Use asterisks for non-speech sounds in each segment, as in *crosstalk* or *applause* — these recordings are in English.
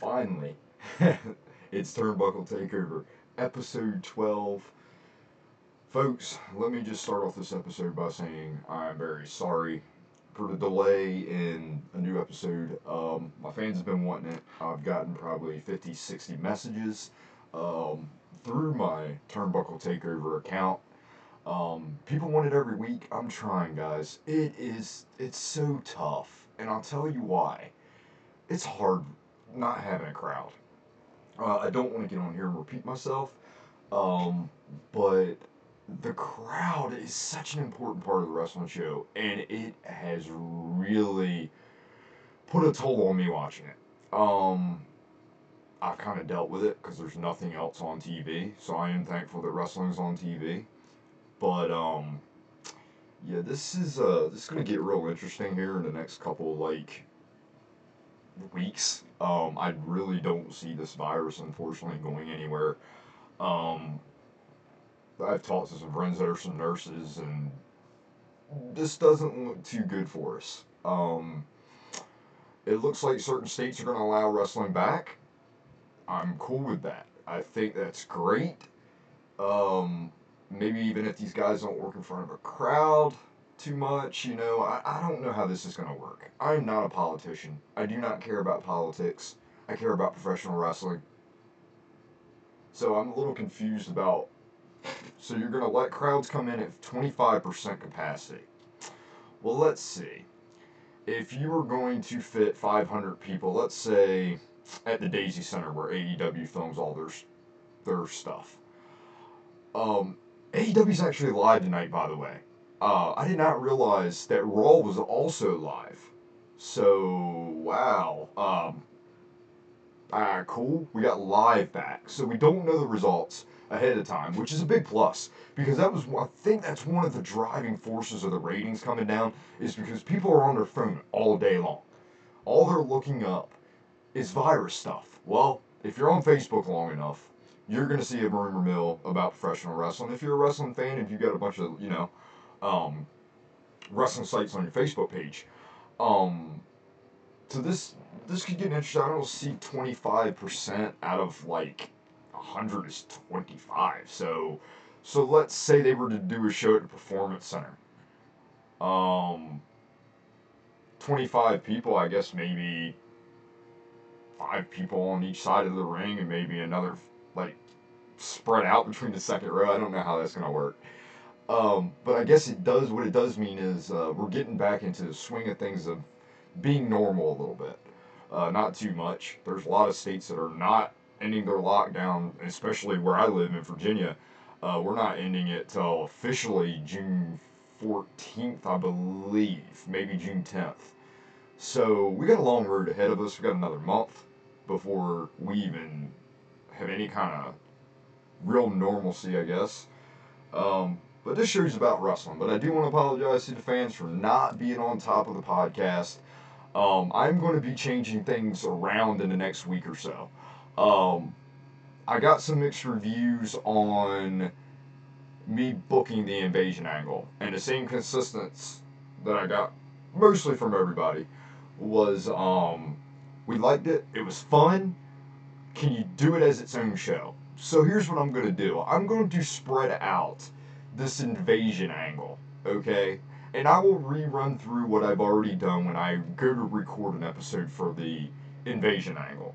finally, *laughs* it's Turnbuckle Takeover, episode 12. Folks, let me just start off this episode by saying I'm very sorry for the delay in a new episode. Um, my fans have been wanting it. I've gotten probably 50, 60 messages um, through my Turnbuckle Takeover account. Um, people want it every week. I'm trying, guys. It is, it's so tough. And I'll tell you why. It's hard not having a crowd. Uh, I don't want to get on here and repeat myself, um, but the crowd is such an important part of the wrestling show, and it has really put a toll on me watching it. Um, I've kind of dealt with it because there's nothing else on TV, so I am thankful that wrestling's on TV. But um, yeah, this is uh, this is gonna get real interesting here in the next couple like weeks. Um, I really don't see this virus, unfortunately, going anywhere. Um, I've talked to some friends that are some nurses, and this doesn't look too good for us. Um, it looks like certain states are going to allow wrestling back. I'm cool with that. I think that's great. Um, maybe even if these guys don't work in front of a crowd too much, you know, I, I don't know how this is going to work. I'm not a politician. I do not care about politics. I care about professional wrestling. So I'm a little confused about. So you're going to let crowds come in at 25% capacity. Well, let's see. If you were going to fit 500 people, let's say at the Daisy Center where AEW films all their their stuff. Um, AEW's actually live tonight, by the way. Uh, I did not realize that Raw was also live. So wow. Um, ah, cool. We got live back. So we don't know the results ahead of time, which is a big plus because that was I think that's one of the driving forces of the ratings coming down is because people are on their phone all day long. All they're looking up is virus stuff. Well, if you're on Facebook long enough, you're gonna see a rumor mill about professional wrestling. If you're a wrestling fan, if you got a bunch of you know um, wrestling sites on your Facebook page, um, so this this could get interesting. I don't see twenty five percent out of like hundred is twenty five. So so let's say they were to do a show at the performance center. Um, twenty five people, I guess maybe five people on each side of the ring and maybe another like spread out between the second row. I don't know how that's gonna work. Um, but I guess it does. What it does mean is uh, we're getting back into the swing of things of being normal a little bit. Uh, not too much. There's a lot of states that are not ending their lockdown, especially where I live in Virginia. Uh, we're not ending it till officially June 14th, I believe, maybe June 10th. So we got a long road ahead of us. We got another month before we even have any kind of real normalcy, I guess. Um, but this show's about wrestling. But I do want to apologize to the fans for not being on top of the podcast. Um, I'm going to be changing things around in the next week or so. Um, I got some mixed reviews on me booking the invasion angle, and the same consistency that I got mostly from everybody was um, we liked it. It was fun. Can you do it as its own show? So here's what I'm going to do. I'm going to spread out this invasion angle, okay? And I will rerun through what I've already done when I go to record an episode for the invasion angle.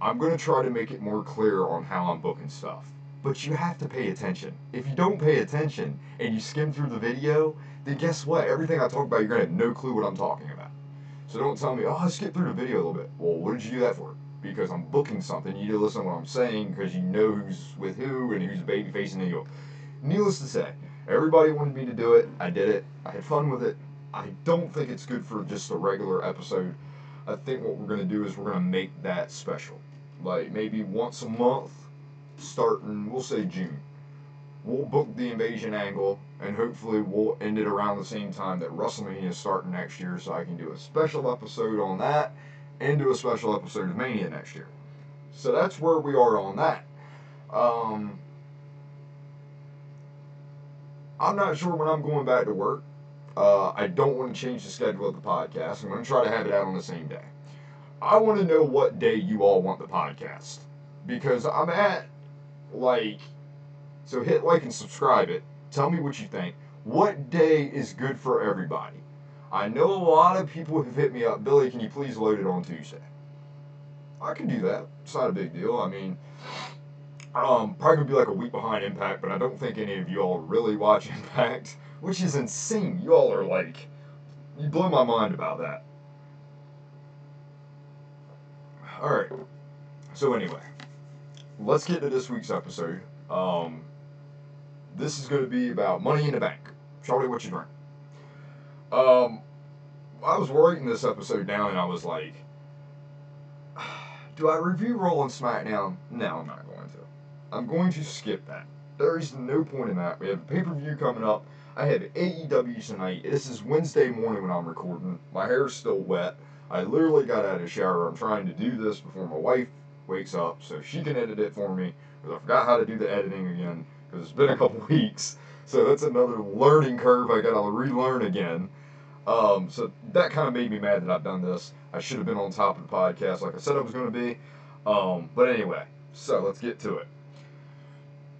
I'm going to try to make it more clear on how I'm booking stuff. But you have to pay attention. If you don't pay attention and you skim through the video, then guess what? Everything I talk about, you're going to have no clue what I'm talking about. So don't tell me, oh, I skipped through the video a little bit. Well, what did you do that for? Because I'm booking something. You need to listen to what I'm saying because you know who's with who and who's baby facing the heel. Needless to say, everybody wanted me to do it. I did it. I had fun with it. I don't think it's good for just a regular episode. I think what we're going to do is we're going to make that special. Like maybe once a month, starting, we'll say June. We'll book the invasion angle, and hopefully we'll end it around the same time that WrestleMania is starting next year, so I can do a special episode on that and do a special episode of Mania next year. So that's where we are on that. Um, I'm not sure when I'm going back to work. Uh, I don't want to change the schedule of the podcast. I'm going to try to have it out on the same day. I want to know what day you all want the podcast because I'm at like so hit like and subscribe it. Tell me what you think. What day is good for everybody? I know a lot of people have hit me up, Billy, can you please load it on Tuesday? I can do that. It's not a big deal. I mean, um, probably gonna be like a week behind Impact, but I don't think any of you all really watch *laughs* Impact, which is insane. You all are like, you blow my mind about that. All right. So anyway, let's get to this week's episode. Um, this is going to be about money in the bank. Charlie, what you drink? Um, I was writing this episode down and I was like, *sighs* do I review Raw and SmackDown? No, I'm not going to. I'm going to skip that. There is no point in that. We have a pay per view coming up. I have AEW tonight. This is Wednesday morning when I'm recording. My hair's still wet. I literally got out of the shower. I'm trying to do this before my wife wakes up so she can edit it for me because I forgot how to do the editing again because it's been a couple *laughs* weeks. So that's another learning curve I got to relearn again. Um, so that kind of made me mad that I've done this. I should have been on top of the podcast like I said I was going to be. Um, but anyway, so let's get to it.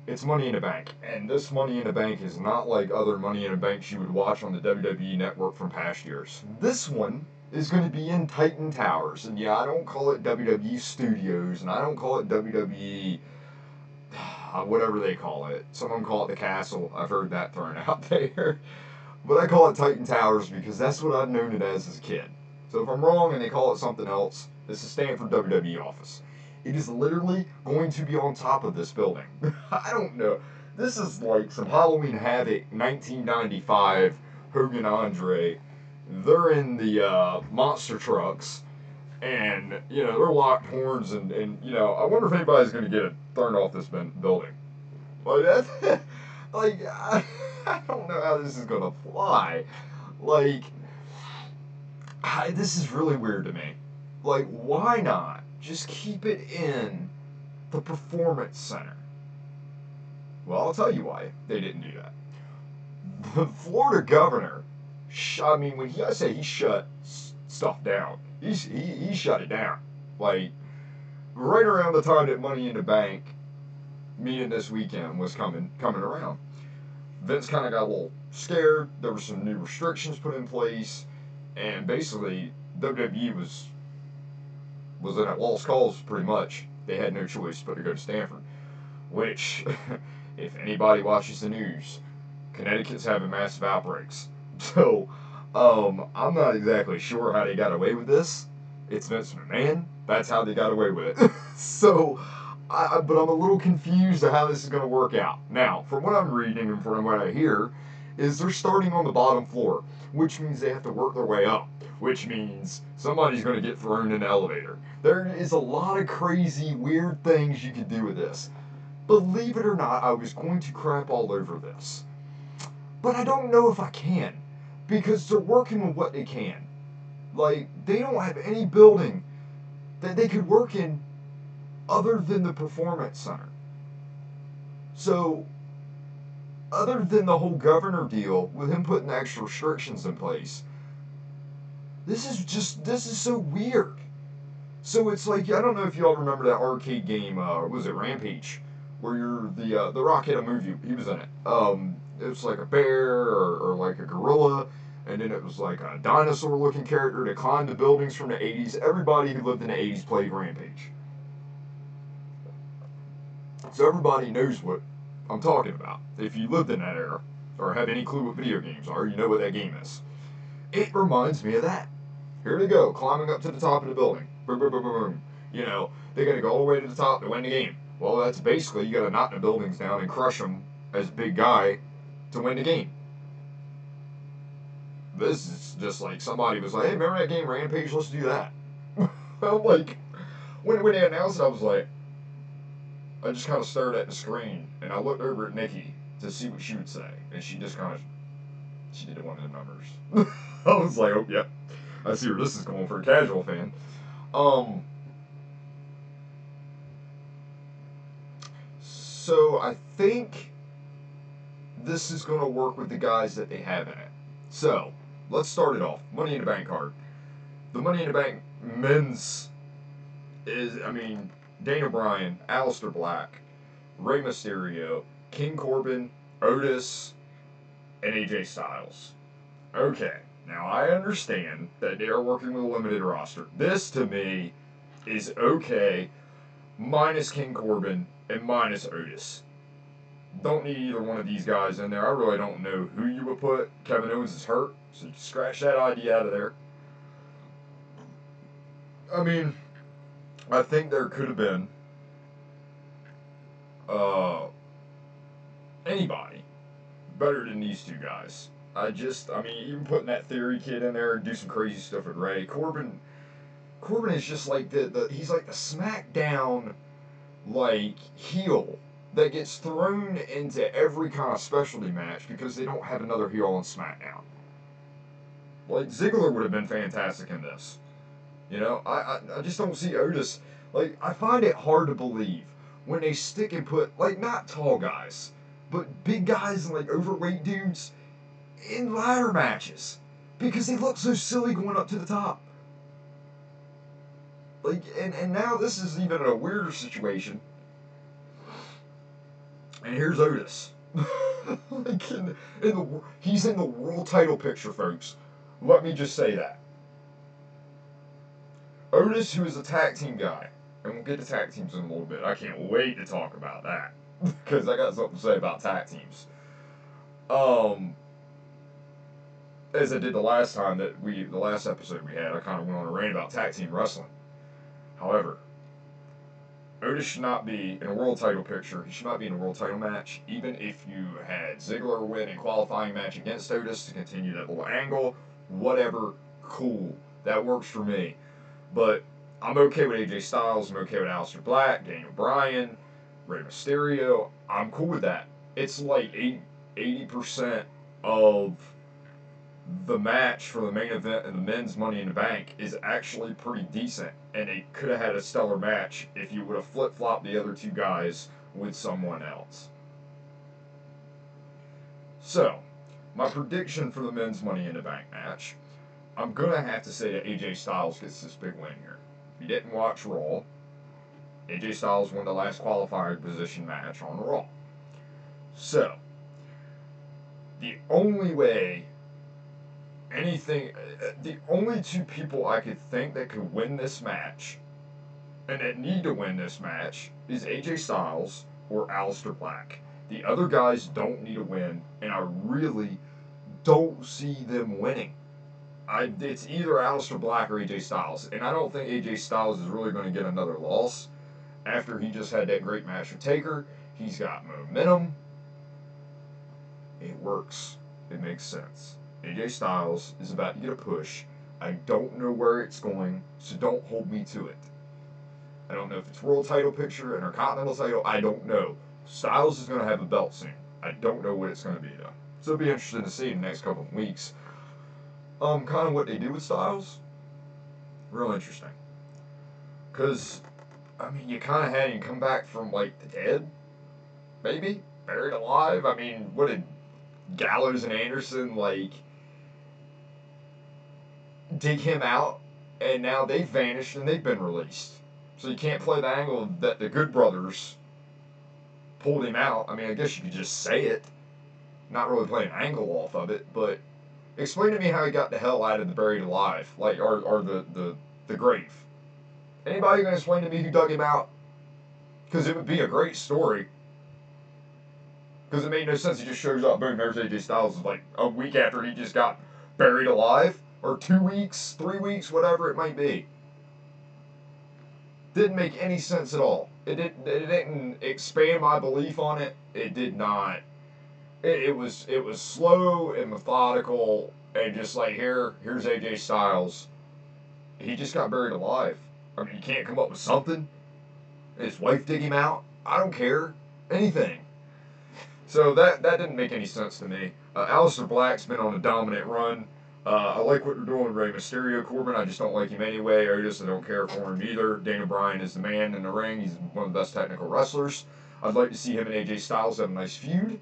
It's Money in a Bank, and this Money in a Bank is not like other Money in a Banks you would watch on the WWE network from past years. This one is going to be in Titan Towers. And yeah, I don't call it WWE Studios, and I don't call it WWE, *sighs* whatever they call it. Some of them call it the Castle. I've heard that thrown *laughs* out there. But I call it Titan Towers because that's what I've known it as as a kid. So if I'm wrong and they call it something else, this is Stamford WWE office. It is literally going to be on top of this building. *laughs* I don't know. This is like some Halloween Havoc 1995 Hogan Andre they're in the uh, monster trucks, and you know they're locked horns, and, and you know I wonder if anybody's going to get thrown off this building. Like *laughs* like I, *laughs* I don't know how this is going to fly. Like I, *sighs* this is really weird to me. Like why not just keep it in the performance center? Well, I'll tell you why they didn't do that. The Florida governor I mean, when he, I say he shut stuff down, he's, he, he shut it down. Like, right around the time that Money in the Bank meeting this weekend was coming coming around, Vince kind of got a little scared. There were some new restrictions put in place, and basically WWE was was in at lost cause pretty much. They had no choice but to go to Stamford, which, *laughs* if anybody watches the news, Connecticut's having massive outbreaks. *laughs* So, um, I'm not exactly sure how they got away with this. It's Vince McMahon. That's how they got away with it. *laughs* so, I, but I'm a little confused of how this is going to work out. Now, from what I'm reading and from what I hear, is they're starting on the bottom floor, which means they have to work their way up, which means somebody's going to get thrown in the elevator. There is a lot of crazy, weird things you can do with this. Believe it or not, I was going to crap all over this. But I don't know if I can because they're working with what they can. Like, they don't have any building that they could work in other than the performance center. So, other than the whole governor deal with him putting extra restrictions in place, this is just this is so weird. So it's like I don't know if y'all remember that arcade game. Uh, was it Rampage, where you're the uh, the Rock had a movie. He was in it. Um, it was like a bear or, or like a gorilla, and then it was like a dinosaur looking character that climbed the buildings from the 80s. Everybody who lived in the 80s played Rampage. So everybody knows what I'm talking about. If you lived in that era or have any clue what video games are, you know what that game is. It reminds me of that. Here they go, climbing up to the top of the building. Boom, boom, boom, boom, boom. You know, they got to go all the way to the top to win the game. Well, that's basically you got to knock the buildings down and crush them as big guy to win the game. This is just like somebody was like, hey, remember that game Rampage? Let's do that. *laughs* I'm like, when, when they announced it, I was like, I just kind of stared at the screen and I looked over at Nikki to see what she would say. And she just kind of, she did one of the numbers. *laughs* I was like, oh. Yeah, I see where this is going for a casual fan. Um, so I think this is going to work with the guys that they have in it. So, let's start it off. Money in the Bank card. The Money in the Bank men's is, I mean, Daniel Bryan, Aleister Black, Rey Mysterio, King Corbin, Otis, and AJ Styles. Okay, now I understand that they are working with a limited roster. This to me is okay, minus King Corbin and minus Otis. Don't need either one of these guys in there. I really don't know who you would put. Kevin Owens is hurt, so you scratch that idea out of there. I mean, I think there could have been uh, anybody better than these two guys. I just, I mean, even putting that Theory kid in there and do some crazy stuff with Ray Corbin, Corbin is just like the, the he's like the SmackDown like heel that gets thrown into every kind of specialty match because they don't have another heel on SmackDown. Like Ziggler would have been fantastic in this. You know, I, I, I just don't see Otis. Like I find it hard to believe when they stick and put like not tall guys, but big guys and like overweight dudes in ladder matches because they look so silly going up to the top. Like, and, and now this is even a weirder situation. And here's Otis. *laughs* like in, in the, he's in the world title picture, folks. Let me just say that. Otis, who is a tag team guy, and we'll get to tag teams in a little bit. I can't wait to talk about that *laughs* because I got something to say about tag teams. Um, as I did the last time that we, the last episode we had, I kind of went on a rant about tag team wrestling. However, Otis should not be in a world title picture. He should not be in a world title match. Even if you had Ziggler win a qualifying match against Otis to continue that little angle, whatever, cool. That works for me. But I'm okay with AJ Styles. I'm okay with Aleister Black, Daniel Bryan, Rey Mysterio. I'm cool with that. It's like 80% of the match for the main event and the men's Money in the Bank is actually pretty decent, and it could have had a stellar match if you would have flip flopped the other two guys with someone else. So, my prediction for the men's Money in the Bank match, I'm gonna have to say that AJ Styles gets this big win here. If you didn't watch Raw, AJ Styles won the last qualifying position match on Raw. So, the only way anything. Uh, the only two people I could think that could win this match, and that need to win this match, is AJ Styles or Aleister Black. The other guys don't need to win, and I really don't see them winning. I, it's either Aleister Black or AJ Styles, and I don't think AJ Styles is really going to get another loss after he just had that great match with Taker. He's got momentum. It works. It makes sense. AJ Styles is about to get a push. I don't know where it's going, so don't hold me to it. I don't know if it's world title picture, and intercontinental title. I don't know. Styles is going to have a belt soon. I don't know what it's going to be though. So it'll be interesting to see in the next couple of weeks. Um, kind of what they do with Styles. Real interesting. Cause, I mean, you kind of had him come back from like the dead, maybe buried alive. I mean, what did Gallows and Anderson like? Dig him out, and now they've vanished and they've been released. So you can't play the angle that the Good Brothers pulled him out. I mean, I guess you could just say it, not really play an angle off of it, but explain to me how he got the hell out of the buried alive, like or, or the, the the grave. Anybody gonna explain to me who dug him out? Because it would be a great story. Because it made no sense. He just shows up, boom, there's Styles. Like a week after he just got buried alive or two weeks, three weeks, whatever it might be. Didn't make any sense at all. It didn't. It didn't expand my belief on it. It did not. It, it was. It was slow and methodical, and just like here, here's AJ Styles. He just got buried alive. I mean, you can't come up with something. His wife dig him out. I don't care. Anything. So that that didn't make any sense to me. Uh, Aleister Black's been on a dominant run. Uh, I like what they're doing with Rey Mysterio. Corbin, I just don't like him anyway. Otis, I don't care for him either. Daniel Bryan is the man in the ring. He's one of the best technical wrestlers. I'd like to see him and AJ Styles have a nice feud.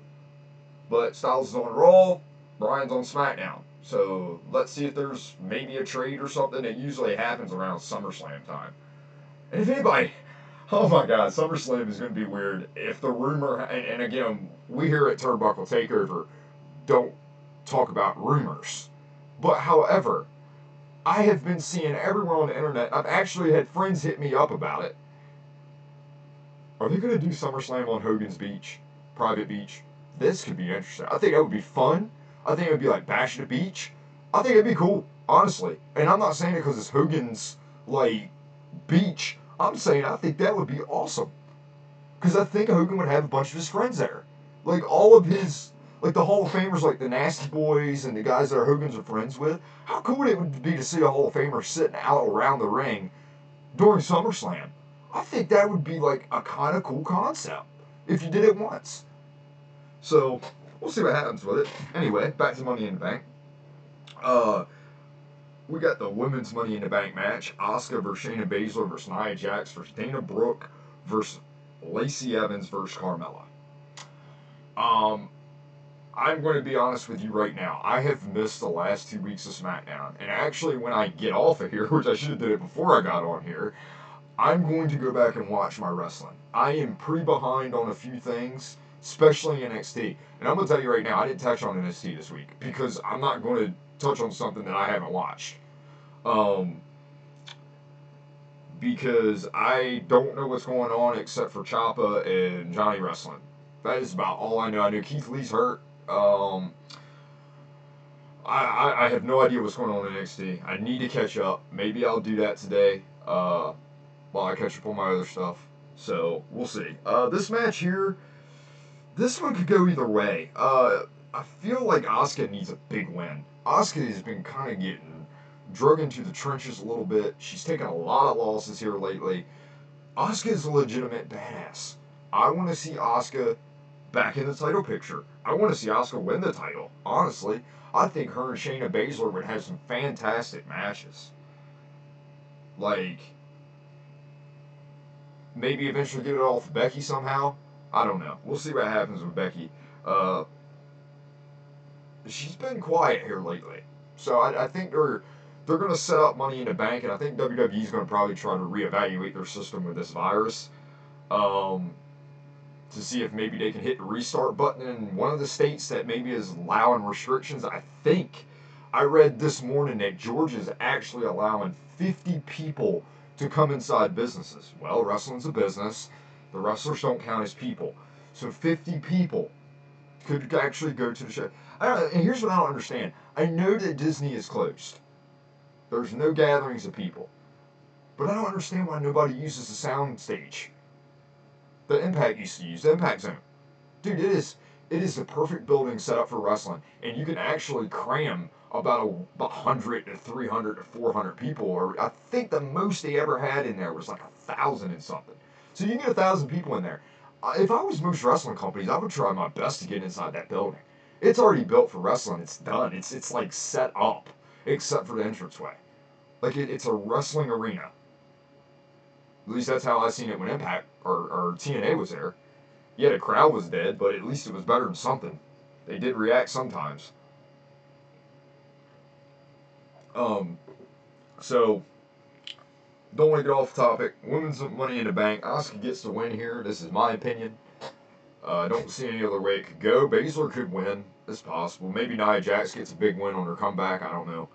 But Styles is on Raw, Bryan's on SmackDown. So let's see if there's maybe a trade or something. It usually happens around SummerSlam time. And if anybody, *laughs* oh my God, SummerSlam is going to be weird. If the rumor, and, and again, we here at Turnbuckle Takeover don't talk about rumors. But however, I have been seeing everywhere on the internet, I've actually had friends hit me up about it. Are they going to do SummerSlam on Hogan's Beach? Private Beach? This could be interesting. I think that would be fun. I think it would be like Bash at the Beach. I think it'd be cool, honestly. And I'm not saying it because it's Hogan's, like, beach. I'm saying I think that would be awesome. Because I think Hogan would have a bunch of his friends there. Like, all of his, like, the Hall of Famers, like the Nasty Boys and the guys that Hogan's are friends with. How cool would it would be to see a Hall of Famer sitting out around the ring during SummerSlam? I think that would be, like, a kind of cool concept if you did it once. So, we'll see what happens with it. Anyway, back to Money in the Bank. Uh, we got the women's Money in the Bank match: Asuka versus Shayna Baszler versus Nia Jax versus Dana Brooke versus Lacey Evans versus Carmella. Um, I'm going to be honest with you right now. I have missed the last two weeks of SmackDown, and actually, when I get off of here, *laughs* which I should have did it before I got on here, I'm going to go back and watch my wrestling. I am pretty behind on a few things especially NXT. And I'm gonna tell you right now, I didn't touch on NXT this week because I'm not going to touch on something that I haven't watched. Um, because I don't know what's going on except for Ciampa and Johnny Wrestling. That is about all I know. I know Keith Lee's hurt. Um, I, I, I have no idea what's going on in NXT. I need to catch up. Maybe I'll do that today uh, while I catch up on my other stuff. So we'll see. Uh, this match here this one could go either way. Uh, I feel like Asuka needs a big win. Asuka has been kind of getting drug into the trenches a little bit. She's taken a lot of losses here lately. Asuka is a legitimate badass. I want to see Asuka back in the title picture. I want to see Asuka win the title. Honestly, I think her and Shayna Baszler would have some fantastic matches. Like, maybe eventually get it off Becky somehow. I don't know. We'll see what happens with Becky. Uh, she's been quiet here lately, so I, I think they're they're going to set up Money in the Bank, and I think WWE's going to probably try to reevaluate their system with this virus. Um, to see if maybe they can hit the restart button in one of the states that maybe is allowing restrictions. I think I read this morning that Georgia is actually allowing 50 people to come inside businesses. Well, wrestling's a business. The wrestlers don't count as people. So 50 people could actually go to the show. and here's what I don't understand. I know that Disney is closed. There's no gatherings of people. But I don't understand why nobody uses the sound stage. The Impact used to use, the Impact Zone. Dude, it is it is the perfect building set up for wrestling. And you can actually cram about a about 100 to 300 to 400 people. Or I think the most they ever had in there was like a thousand and something. So you can get a thousand people in there. Uh, if I was most wrestling companies, I would try my best to get inside that building. It's already built for wrestling. It's done. It's it's like set up, except for the entranceway. Like it, it's a wrestling arena. At least that's how I seen it when Impact or, or TNA was there. Yeah, the crowd was dead, but at least it was better than something. They did react sometimes. Um, so don't want to get off topic. Women's Money in the Bank. Asuka gets the win here. This is my opinion. Uh, I uh, don't see any other way it could go. Baszler could win. It's possible. Maybe Nia Jax gets a big win on her comeback. I don't know.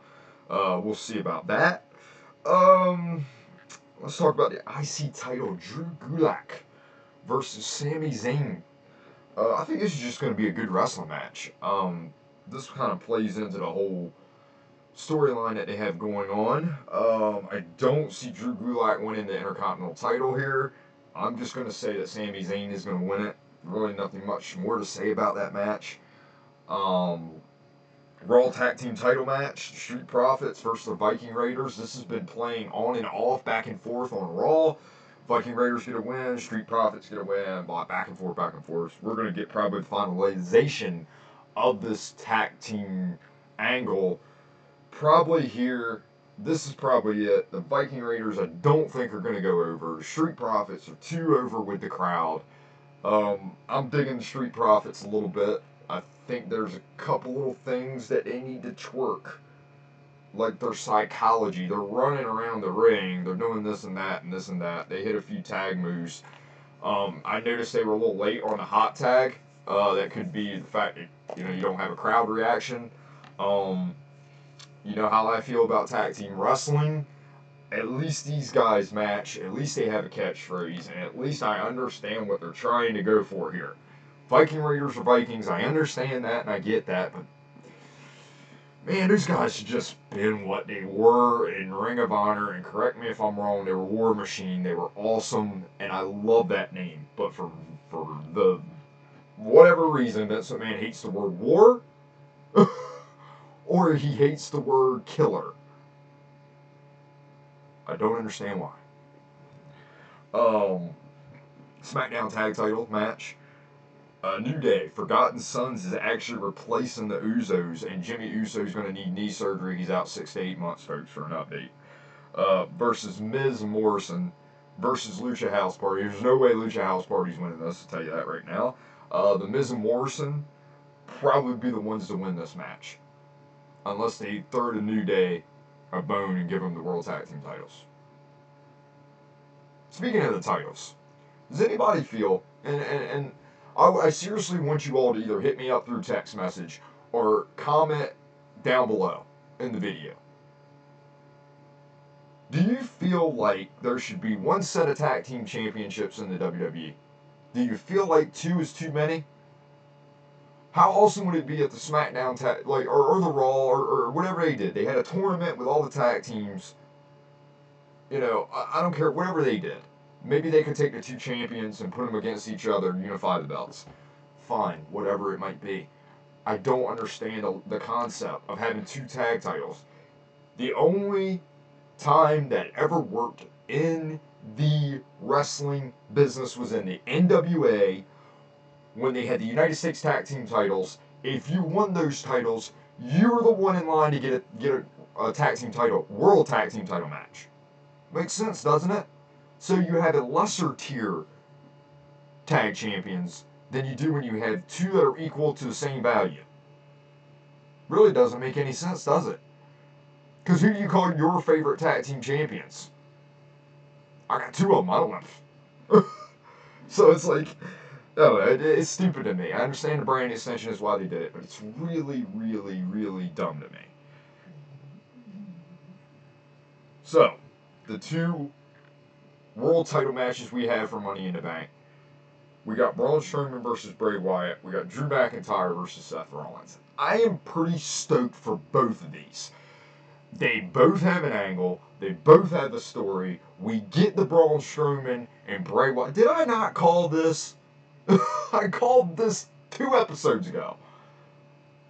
Uh, we'll see about that. Um, let's talk about the IC title. Drew Gulak versus Sami Zayn. Uh, I think this is just going to be a good wrestling match. Um, this kind of plays into the whole storyline that they have going on. Um, I don't see Drew Gulak winning the Intercontinental title here. I'm just going to say that Sami Zayn is going to win it. Really nothing much more to say about that match. Um, Raw Tag Team title match, Street Profits versus the Viking Raiders. This has been playing on and off, back and forth on Raw. Viking Raiders get a win, Street Profits get a win, back and forth, back and forth. We're going to get probably the finalization of this tag team angle probably here. This is probably it. The Viking Raiders, I don't think are going to go over. Street Profits are too over with the crowd. Um, I'm digging Street Profits a little bit. I think there's a couple little things that they need to twerk like their psychology. They're running around the ring. They're doing this and that and this and that. They hit a few tag moves. Um, I noticed they were a little late on the hot tag. Uh, that could be the fact that you know you don't have a crowd reaction. Um, you know how I feel about tag team wrestling. At least these guys match. At least they have a catchphrase, and at least I understand what they're trying to go for here. Viking Raiders are Vikings. I understand that and I get that, but man, these guys just been what they were in Ring of Honor. And correct me if I'm wrong, they were War Machine. They were awesome, and I love that name. But for for the whatever reason, Vince McMahon hates the word war, *laughs* or he hates the word killer. I don't understand why. Um, SmackDown Tag Title match. Uh, New Day, Forgotten Sons is actually replacing the Usos, and Jimmy Uso is going to need knee surgery. He's out six to eight months, folks, for an update. Uh, versus Miz Morrison versus Lucha House Party. There's no way Lucha House Party's winning this, I'll tell you that right now. Uh, the Miz and Morrison probably be the ones to win this match. Unless they throw the New Day a bone and give them the World Tag Team titles. Speaking of the titles, does anybody feel, and, and, and I, I seriously want you all to either hit me up through text message or comment down below in the video. Do you feel like there should be one set of tag team championships in the WWE? Do you feel like two is too many? How awesome would it be if the SmackDown tag, like, or, or the Raw, or, or whatever they did? They had a tournament with all the tag teams. You know, I, I don't care, whatever they did. Maybe they could take the two champions and put them against each other and unify the belts. Fine, whatever it might be. I don't understand the, the concept of having two tag titles. The only time that ever worked in the wrestling business was in the NWA when they had the United States Tag Team titles. If you won those titles, you were the one in line to get a, get a, a tag team title, world tag team title match. Makes sense, doesn't it? So you have a lesser tier tag champions than you do when you have two that are equal to the same value. Really doesn't make any sense, does it? Because who do you call your favorite tag team champions? I got two of them. *laughs* I don't know. so it's like, no, it, it's stupid to me. I understand the brand extension is why they did it, but it's really, really, really dumb to me. So, the two world title matches we have for Money in the Bank. We got Braun Strowman versus Bray Wyatt. We got Drew McIntyre versus Seth Rollins. I am pretty stoked for both of these. They both have an angle. They both have a story. We get the Braun Strowman and Bray Wyatt. Did I not call this? *laughs* I called this two episodes ago.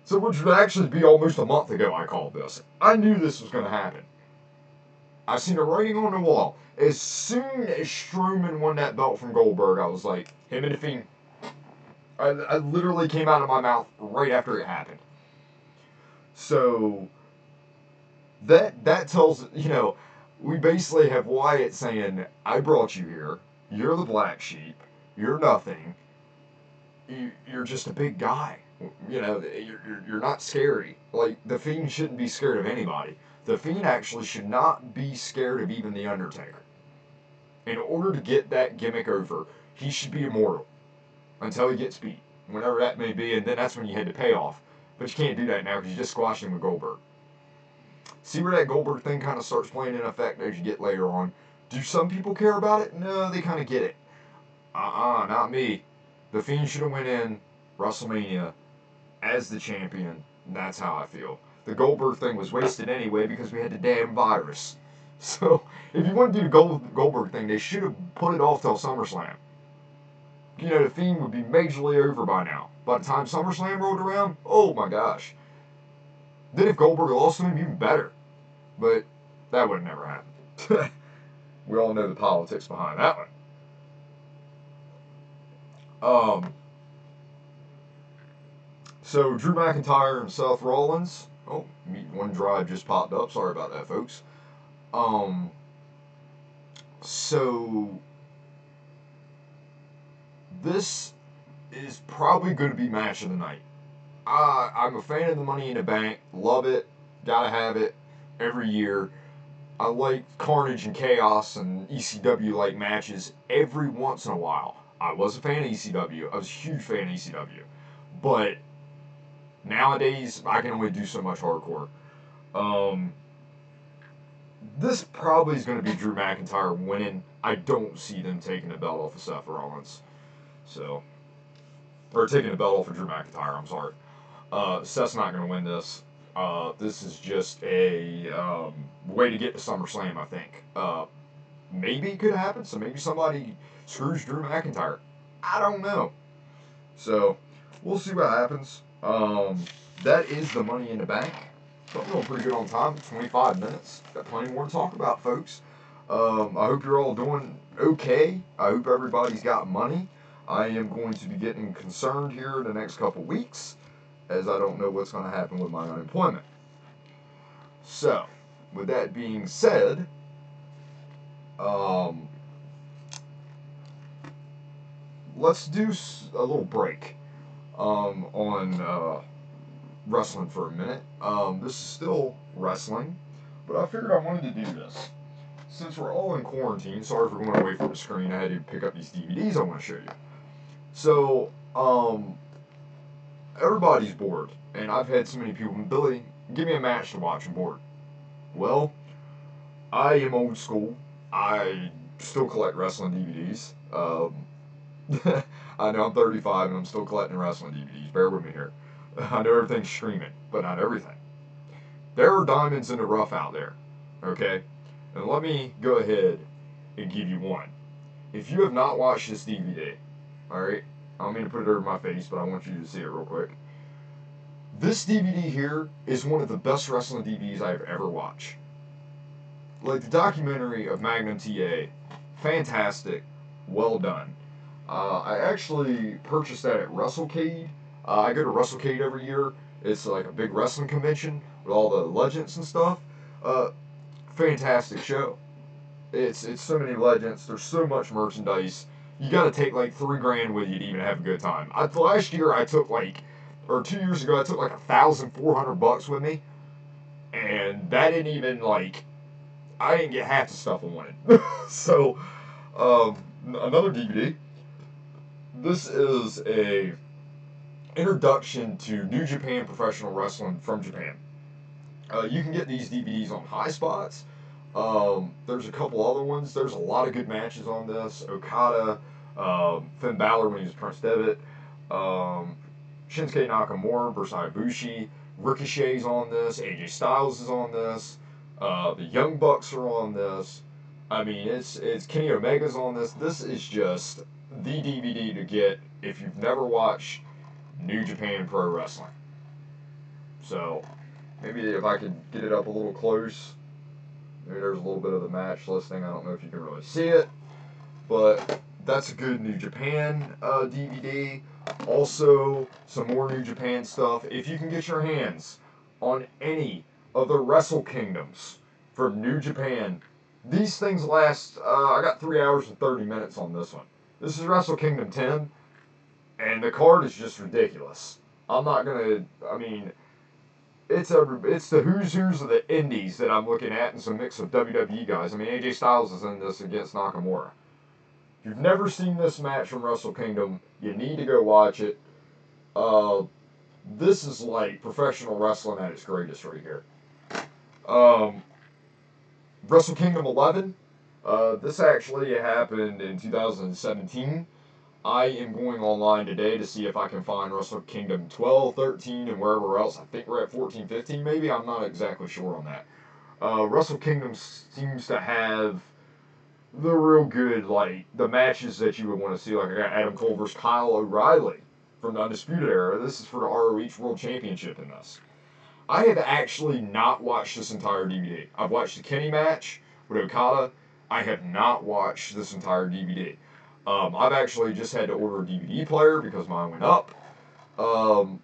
So, which would actually be almost a month ago, I called this. I knew this was going to happen. I seen the writing on the wall. As soon as Strowman won that belt from Goldberg, I was like, him and the Fiend. I, I literally came out of my mouth right after it happened. So that that tells you know we basically have Wyatt saying, "I brought you here. You're the black sheep. You're nothing. You, you're just a big guy. You know, you're, you're, you're not scary. Like the Fiend shouldn't be scared of anybody. The Fiend actually should not be scared of even the Undertaker. In order to get that gimmick over, he should be immortal until he gets beat, whenever that may be, and then that's when you had to pay off. But you can't do that now because you just squashed him with Goldberg. See where that Goldberg thing kind of starts playing in effect as you get later on. Do some people care about it? No, they kind of get it. Uh-uh, not me. The Fiend should have went in WrestleMania as the champion. That's how I feel. The Goldberg thing was wasted anyway because we had the damn virus. So, if you want to do the Gold, Goldberg thing, they should have put it off till SummerSlam. You know, the Fiend would be majorly over by now. By the time SummerSlam rolled around, oh my gosh. Then if Goldberg lost him, even better. But that would have never happened. *laughs* we all know the politics behind that one. Um, so Drew McIntyre and Seth Rollins. Oh, OneDrive just popped up. Sorry about that, folks. Um, so this is probably going to be match of the night. Uh, I'm a fan of the Money in the Bank. Love it. Gotta have it. every year. I like Carnage and Chaos and ECW like matches every once in a while. I was a fan of ECW. I was a huge fan of ECW. But nowadays, I can only do so much hardcore. Um, this probably is going to be Drew McIntyre winning. I don't see them taking the belt off of Seth Rollins. So, or taking the belt off of Drew McIntyre. I'm sorry. Uh, Seth's not going to win this. Uh, this is just a um, way to get to SummerSlam, I think. Uh, maybe it could happen. So maybe somebody screws Drew McIntyre. I don't know. So we'll see what happens. Um, that is the Money in the Bank. I'm doing pretty good on time. 25 minutes. Got plenty more to talk about, folks. Um, I hope you're all doing okay. I hope everybody's got money. I am going to be getting concerned here in the next couple weeks as I don't know what's going to happen with my unemployment. So, with that being said, um, let's do a little break um, on uh, wrestling for a minute. Um, this is still wrestling, but I figured I wanted to do this. Since we're all in quarantine, sorry for going away from the screen, I had to pick up these DVDs I want to show you. So, um, everybody's bored, and I've had so many people, Billy, give me a match to watch, I'm bored. Well, I am old school. I still collect wrestling DVDs. Um, *laughs* I know I'm 35 and I'm still collecting wrestling DVDs. Bear with me here. *laughs* I know everything's streaming, but not everything. There are diamonds in the rough out there, okay? And let me go ahead and give you one. If you have not watched this DVD, alright, I don't mean to put it over my face, but I want you to see it real quick. This DVD here is one of the best wrestling DVDs I've ever watched. Like the documentary of Magnum TA, fantastic, well done. Uh, I actually purchased that at WrestleCade. Uh, I go to WrestleCade every year. It's like a big wrestling convention with all the legends and stuff. Uh, fantastic show. It's it's so many legends. There's so much merchandise. You got to take like three grand with you to even have a good time. I, last year I took like, or two years ago I took like a thousand four hundred bucks with me, and that didn't even like, I didn't get half the stuff I wanted. *laughs* so, um, another DVD this is a introduction to New Japan Professional Wrestling from Japan. Uh, you can get these DVDs on Highspots. Um, there's a couple other ones. There's a lot of good matches on this. Okada, um, Finn Balor when he was Prince Devitt, um, Shinsuke Nakamura versus Ibushi, Ricochet's on this, AJ Styles is on this, uh, the Young Bucks are on this. I mean, it's it's Kenny Omega's on this. This is just the DVD to get if you've never watched New Japan Pro Wrestling. So, maybe if I could get it up a little close, maybe there's a little bit of the match listing. I don't know if you can really see it, but that's a good New Japan uh, DVD. Also, some more New Japan stuff. If you can get your hands on any of the Wrestle Kingdoms from New Japan, these things last, uh, I got 3 hours and 30 minutes on this one. This is Wrestle Kingdom 10, and the card is just ridiculous. I'm not gonna. I mean, it's a it's the who's who's of the indies that I'm looking at, and some mix of WWE guys. I mean, AJ Styles is in this against Nakamura. If you've never seen this match from Wrestle Kingdom, you need to go watch it. Uh, this is like professional wrestling at its greatest right here. Um, Wrestle Kingdom 11 uh, this actually happened in 2017. I am going online today to see if I can find Wrestle Kingdom 12, 13, and wherever else. I think we're at 14, 15 maybe. I'm not exactly sure on that. Uh, Wrestle Kingdom seems to have the real good, like, the matches that you would want to see. Like, I got Adam Cole versus Kyle O'Reilly from the Undisputed Era. This is for the ROH World Championship in this. I have actually not watched this entire DVD. I've watched the Kenny match with Okada I have not watched this entire DVD. Um, I've actually just had to order a DVD player because mine went up. Um,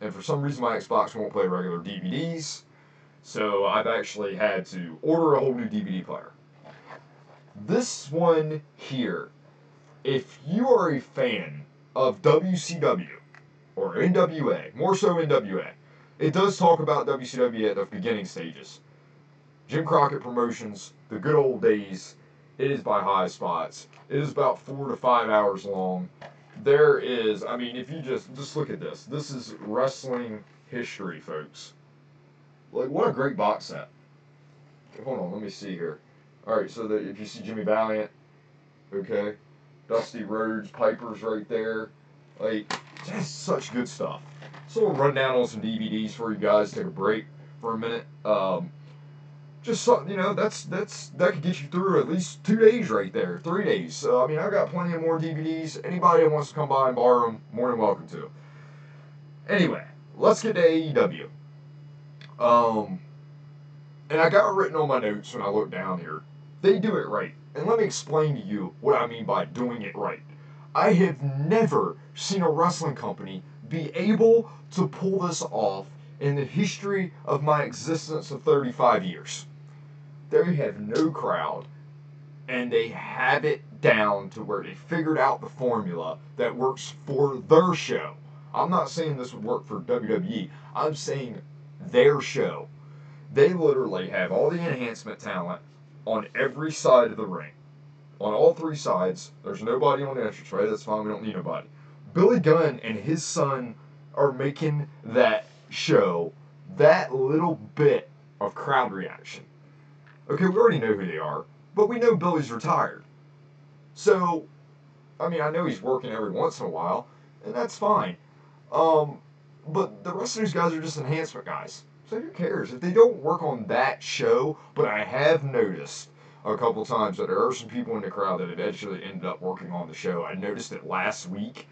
and for some reason, my Xbox won't play regular DVDs. So I've actually had to order a whole new DVD player. This one here, if you are a fan of WCW or NWA, more so NWA, it does talk about WCW at the beginning stages. Jim Crockett Promotions, the good old days. It is by High Spots. It is about four to five hours long. There is, I mean, if you just just look at this, this is wrestling history, folks. Like, what a great box set. Hold on, let me see here. All right, so that if you see Jimmy Valiant, okay, Dusty Rhodes, Piper's right there, like just such good stuff. So we'll run down on some DVDs for you guys. Take a break for a minute. Um, just something, you know, that's that's that could get you through at least two days right there, three days. So I mean, I've got plenty of more DVDs. Anybody that wants to come by and borrow them, more than welcome to. Anyway, let's get to AEW. Um, and I got it written on my notes when I looked down here. They do it right. And let me explain to you what I mean by doing it right. I have never seen a wrestling company be able to pull this off in the history of my existence of 35 years. They have no crowd, and they have it down to where they figured out the formula that works for their show. I'm not saying this would work for WWE, I'm saying their show. They literally have all the enhancement talent on every side of the ring. On all three sides, there's nobody on the entrance, right? That's fine, we don't need nobody. Billy Gunn and his son are making that show that little bit of crowd reaction. Okay, we already know who they are, but we know Billy's retired. So, I mean, I know he's working every once in a while, and that's fine. Um, but the rest of these guys are just enhancement guys. So who cares? If they don't work on that show, but I have noticed a couple times that there are some people in the crowd that eventually ended up working on the show. I noticed it last week.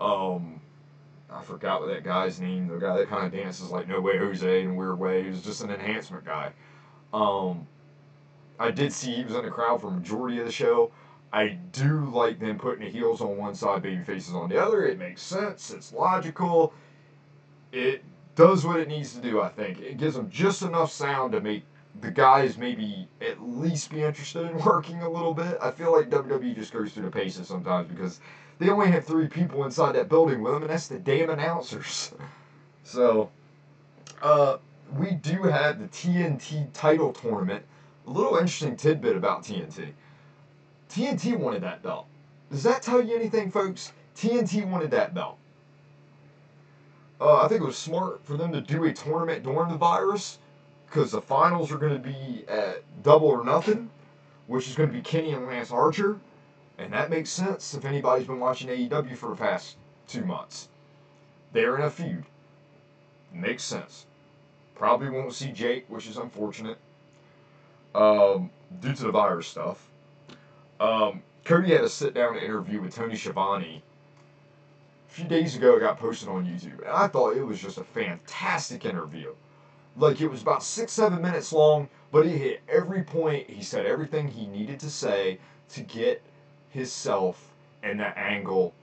Um, I forgot what that guy's name, the guy that kind of dances like No Way Jose in weird way. He was just an enhancement guy. Um, I did see he was in the crowd for majority of the show. I do like them putting the heels on one side, baby faces on the other. It makes sense. It's logical. It does what it needs to do. I think it gives them just enough sound to make the guys maybe at least be interested in *laughs* working a little bit. I feel like WWE just goes through the paces sometimes because they only have three people inside that building with them, and that's the damn announcers. *laughs* so, uh, we do have the TNT title tournament. A little interesting tidbit about TNT. TNT wanted that belt. Does that tell you anything, folks? TNT wanted that belt. Uh, I think it was smart for them to do a tournament during the virus because the finals are going to be at Double or Nothing, which is going to be Kenny and Lance Archer. And that makes sense if anybody's been watching AEW for the past two months. They're in a feud. Makes sense. Probably won't see Jake, which is unfortunate, um, due to the virus stuff. Um, Cody had a sit down interview with Tony Schiavone a few days ago. It got posted on YouTube, and I thought it was just a fantastic interview. Like it was about six, seven minutes long, but he hit every point. He said everything he needed to say to get himself and that angle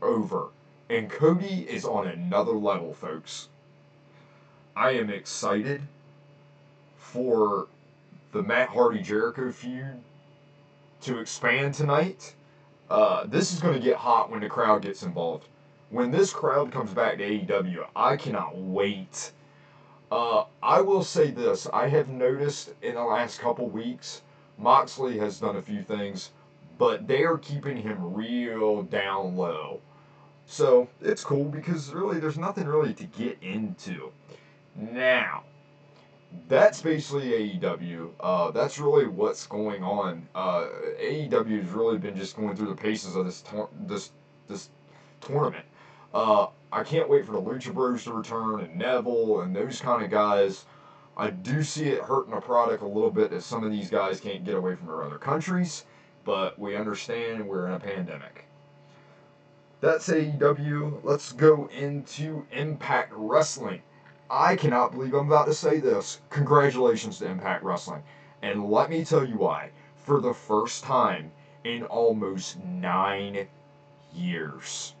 over. And Cody is on another level, folks. I am excited for the Matt Hardy Jericho feud to expand tonight. Uh, this is going to get hot when the crowd gets involved. When this crowd comes back to AEW, I cannot wait. Uh, I will say this I have noticed in the last couple weeks, Moxley has done a few things but they are keeping him real down low. So it's cool because really there's nothing really to get into. Now, that's basically AEW. Uh, that's really what's going on. Uh, AEW has really been just going through the paces of this tor- this this tournament. Uh, I can't wait for the Lucha Bros to return and Neville and those kind of guys. I do see it hurting the product a little bit that some of these guys can't get away from their other countries but we understand we're in a pandemic. That's AEW. Let's go into Impact Wrestling. I cannot believe I'm about to say this. Congratulations to Impact Wrestling. And let me tell you why. For the first time in almost nine years,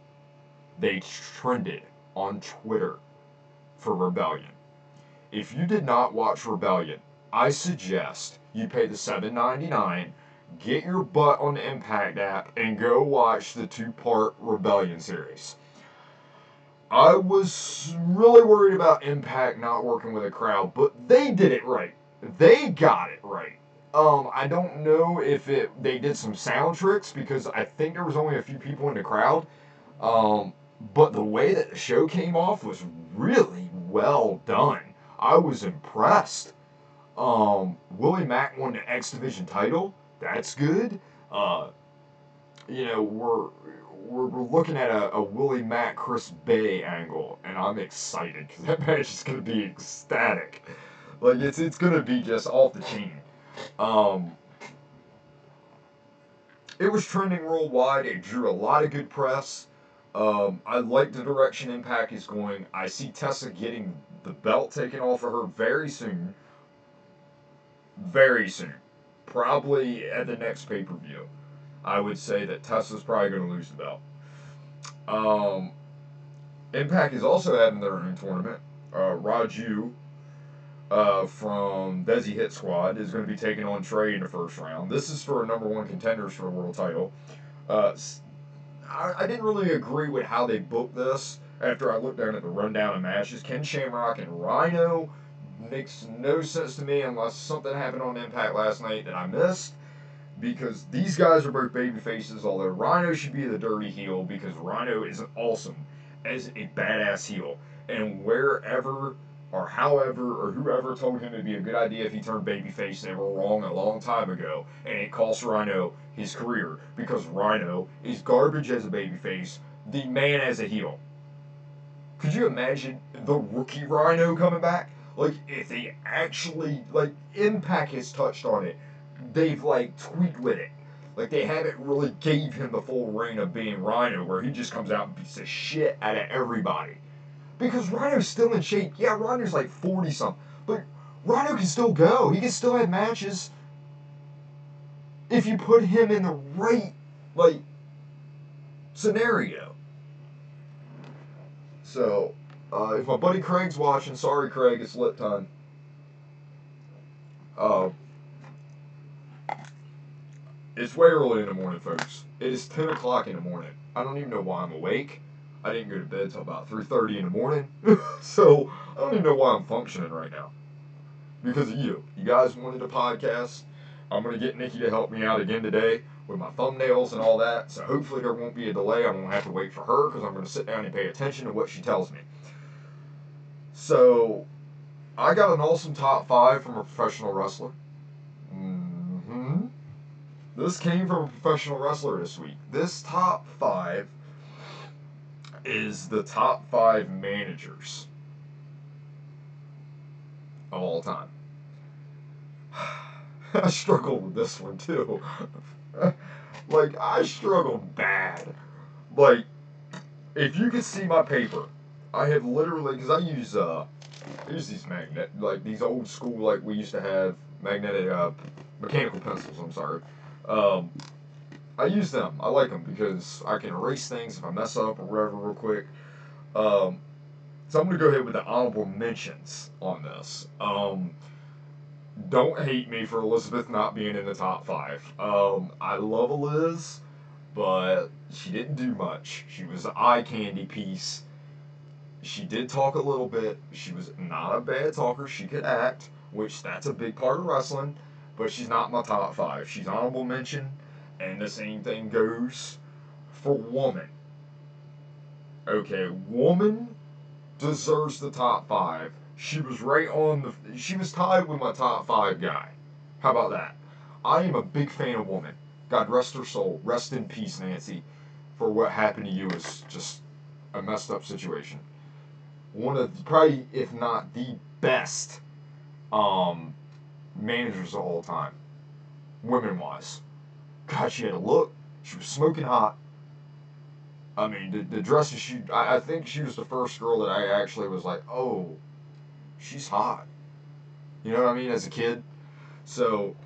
they trended on Twitter for Rebellion. If you did not watch Rebellion, I suggest you pay the $7.99 get your butt on the Impact app and go watch the two part Rebellion series. I was really worried about Impact not working with a crowd, but they did it right. they got it right. Um, I don't know if it they did some sound tricks because I think there was only a few people in the crowd. Um, but the way that the show came off was really well done. I was impressed. Um, Willie Mack won the X Division title. That's good. Uh, you know, we're we're, we're looking at a, a Willie Mack Chris Bey angle, and I'm excited because that match is gonna be ecstatic. Like it's it's gonna be just off the chain. Um, it was trending worldwide. It drew a lot of good press. Um, I like the direction Impact is going. I see Tessa getting the belt taken off of her very soon. Very soon. Probably at the next pay per view. I would say that Tessa's probably going to lose the belt. Um, Impact is also having their own tournament. Uh, Raju uh, from Desi Hit Squad is going to be taking on Trey in the first round. This is for number one contenders for the world title. Uh, I, I didn't really agree with how they booked this after I looked down at the rundown of matches. Ken Shamrock and Rhino makes no sense to me unless something happened on Impact last night that I missed. Because these guys are both baby faces, although Rhino should be the dirty heel because Rhino is awesome as a badass heel. And wherever or however or whoever told him it'd be a good idea if he turned babyface, they were wrong a long time ago, and it cost Rhino his career because Rhino is garbage as a babyface, the man as a heel. Could you imagine the rookie Rhino coming back? Like if they actually like Impact has touched on it, they've like tweaked with it. Like they haven't really gave him the full reign of being Rhino, where he just comes out and beats the shit out of everybody. Because Rhino's still in shape. Yeah, Rhino's like 40 something. But Rhino can still go. He can still have matches. If you put him in the right, like, scenario. So, uh, if my buddy Craig's watching, sorry Craig, it's lip time. Uh, it's way early in the morning, folks. It is 10 o'clock in the morning. I don't even know why I'm awake. I didn't go to bed till about 3.30 in the morning. *laughs* so I don't even know why I'm functioning right now. Because of you. You guys wanted a podcast. I'm going to get Nikki to help me out again today with my thumbnails and all that. So hopefully there won't be a delay. I won't have to wait for her because I'm going to sit down and pay attention to what she tells me. So I got an awesome top five from a professional wrestler. This came from a professional wrestler this week. This top five is the top five managers of all time. *sighs* I struggled with this one too. *laughs* like I struggled bad. Like if you could see my paper, I have literally because I use uh use these magnet like these old school like we used to have magnetic uh mechanical pencils. I'm sorry. Um, I use them. I like them because I can erase things if I mess up or whatever real quick. Um, so I'm going to go ahead with the honorable mentions on this. Um, don't hate me for Elizabeth not being in the top five. Um, I love Eliz, but she didn't do much. She was an eye candy piece. She did talk a little bit. She was not a bad talker. She could act, which that's a big part of wrestling, but she's not my top five. She's honorable mention and the same thing goes for woman. Okay, woman deserves the top five. She was right on the. She was tied with my top five guy. How about that? I am a big fan of woman. God rest her soul. Rest in peace, Nancy. For what happened to you is just a messed up situation. One of probably, if not the best, um, managers the whole time, women wise. God, she had a look. She was smoking hot. I mean, the, the dresses she, I, I think she was the first girl that I actually was like, oh, she's hot. You know what I mean, as a kid? So,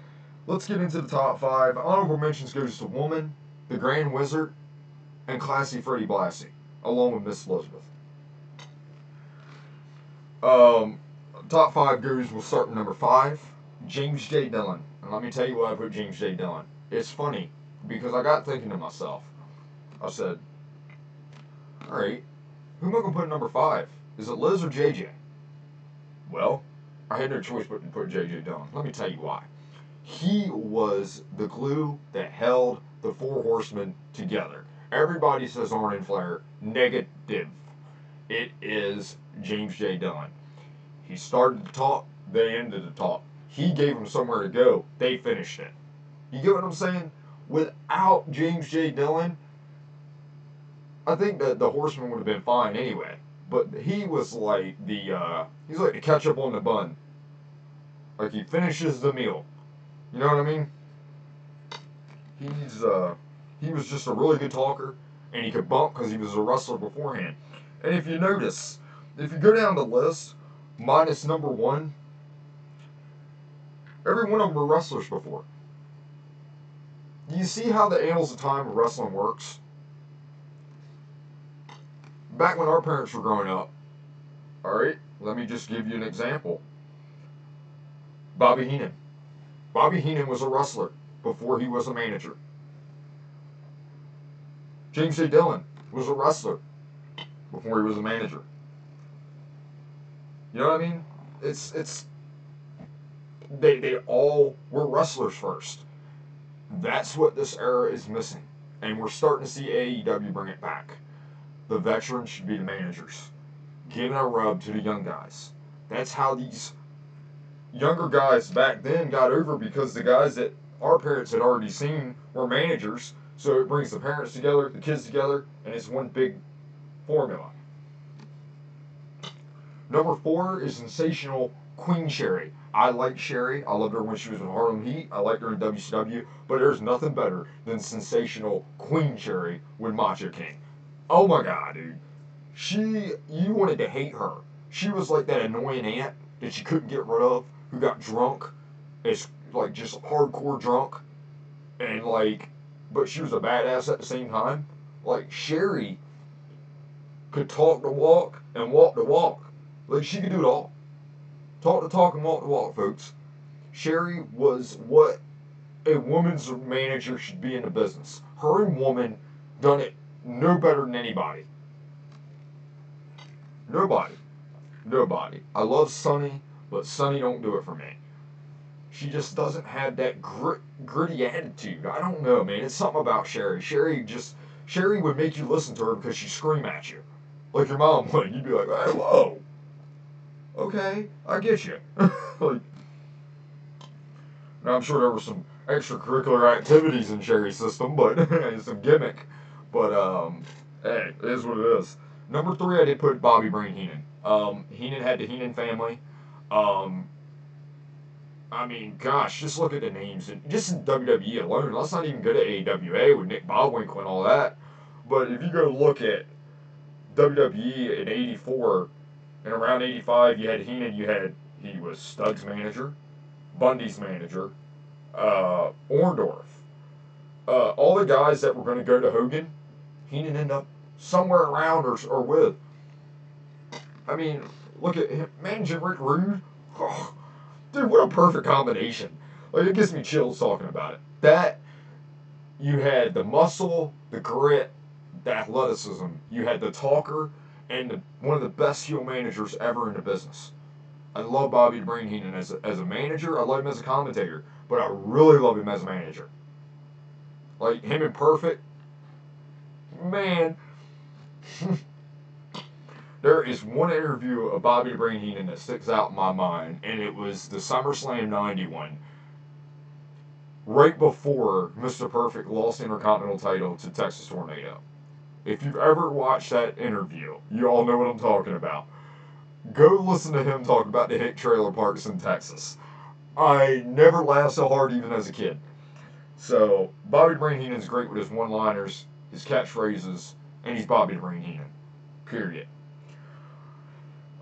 let's get into the top five. Honorable mentions goes to Woman, The Grand Wizard, and Classy Freddie Blassie, along with Miss Elizabeth. Um, top five goes, start with number five, James J. Dillon. And let me tell you why I put James J. Dillon it's funny because I got thinking to myself. I said, all right, who am I going to put number five? Is it Liz or JJ? Well, I had no choice but to put JJ Dillon. Let me tell you why. He was the glue that held the four horsemen together. Everybody says Arn Flair. Negative. It is James J. Dillon. He started to talk, they ended the talk. He gave them somewhere to go, they finished it. You get what I'm saying? Without James J. Dillon, I think that the Horseman would have been fine anyway. But he was like the uh, he's like the ketchup on the bun. Like he finishes the meal. You know what I mean? He's uh, he was just a really good talker, and he could bump because he was a wrestler beforehand. And if you notice, if you go down the list, minus number one, every one of them were wrestlers before. Do you see how the annals of time of wrestling works? Back when our parents were growing up, all right, let me just give you an example. Bobby Heenan. Bobby Heenan was a wrestler before he was a manager. James J. Dillon was a wrestler before he was a manager. You know what I mean? It's it's they they all were wrestlers first. That's what this era is missing. And we're starting to see AEW bring it back. The veterans should be the managers. Giving a rub to the young guys. That's how these younger guys back then got over because the guys that our parents had already seen were managers. So it brings the parents together, the kids together, and it's one big formula. Number four is sensational Queen Sherri. I like Sherri. I loved her when she was in Harlem Heat. I liked her in WCW. But there's nothing better than sensational Queen Sherri with Macho King. Oh my god, dude. She, you wanted to hate her. She was like that annoying aunt that you couldn't get rid of, who got drunk, it's like just hardcore drunk, and like, but she was a badass at the same time. Like Sherri could talk the walk and walk the walk. Like she could do it all. Talk the talk and walk the walk, folks. Sherri was what a woman's manager should be in the business. Her and woman done it no better than anybody. Nobody. Nobody. I love Sunny, but Sunny don't do it for me. She just doesn't have that grit, gritty attitude. I don't know, man. It's something about Sherri. Sherri just Sherri would make you listen to her because she scream at you, like your mom would. You'd be like, "Whoa, okay, I get you." like, *laughs* now I'm sure there were some extracurricular activities in Sherri's system, but *laughs* it's some gimmick. But um, hey, it is what it is. Number three, I did put Bobby Brain Heenan. Um, Heenan had the Heenan family. Um, I mean, gosh, just look at the names and just in WWE alone. Let's not even go to AWA with Nick Bockwinkel and all that. But if you go look at WWE in '84 and around '85, you had Heenan. You had he was Studd's manager, Bundy's manager, uh, Orndorff. Uh, all the guys that were going to go to Hogan, Heenan ended up somewhere around or, or with. I mean, look at him managing Rick Rude. Oh, dude, what a perfect combination. Like, it gives me chills talking about it. That, you had the muscle, the grit, the athleticism. You had the talker, and one of the best heel managers ever in the business. I love Bobby Brain Heenan as a, as a manager. I love him as a commentator, but I really love him as a manager. Like him and Perfect, man. *laughs* there is one interview of Bobby Brain Heenan that sticks out in my mind, and it was the SummerSlam 91. Right before Mr. Perfect lost the Intercontinental title to Texas Tornado. If you've ever watched that interview, you all know what I'm talking about. Go listen to him talk about the Hick Trailer Parks in Texas. I never laughed so hard even as a kid. So, Bobby Brain is great with his one liners, his catchphrases, and he's Bobby Brain Heenan. Period.